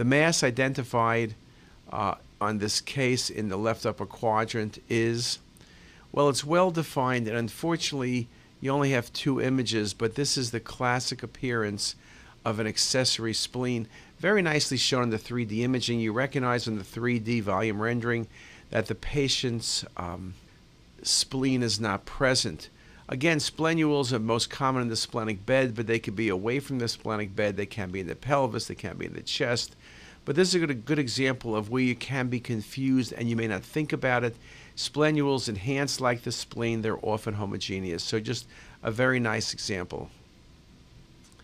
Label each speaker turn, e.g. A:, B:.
A: The mass identified uh, on this case in the left upper quadrant is, well, it's well defined, and unfortunately, you only have two images, but this is the classic appearance of an accessory spleen. Very nicely shown in the 3D imaging. You recognize in the 3D volume rendering that the patient's um, spleen is not present. Again, splenules are most common in the splenic bed, but they could be away from the splenic bed. They can be in the pelvis, they can be in the chest. But this is a good, example of where you can be confused and you may not think about it. Splenules enhance like the spleen, they're often homogeneous. So just a very nice example.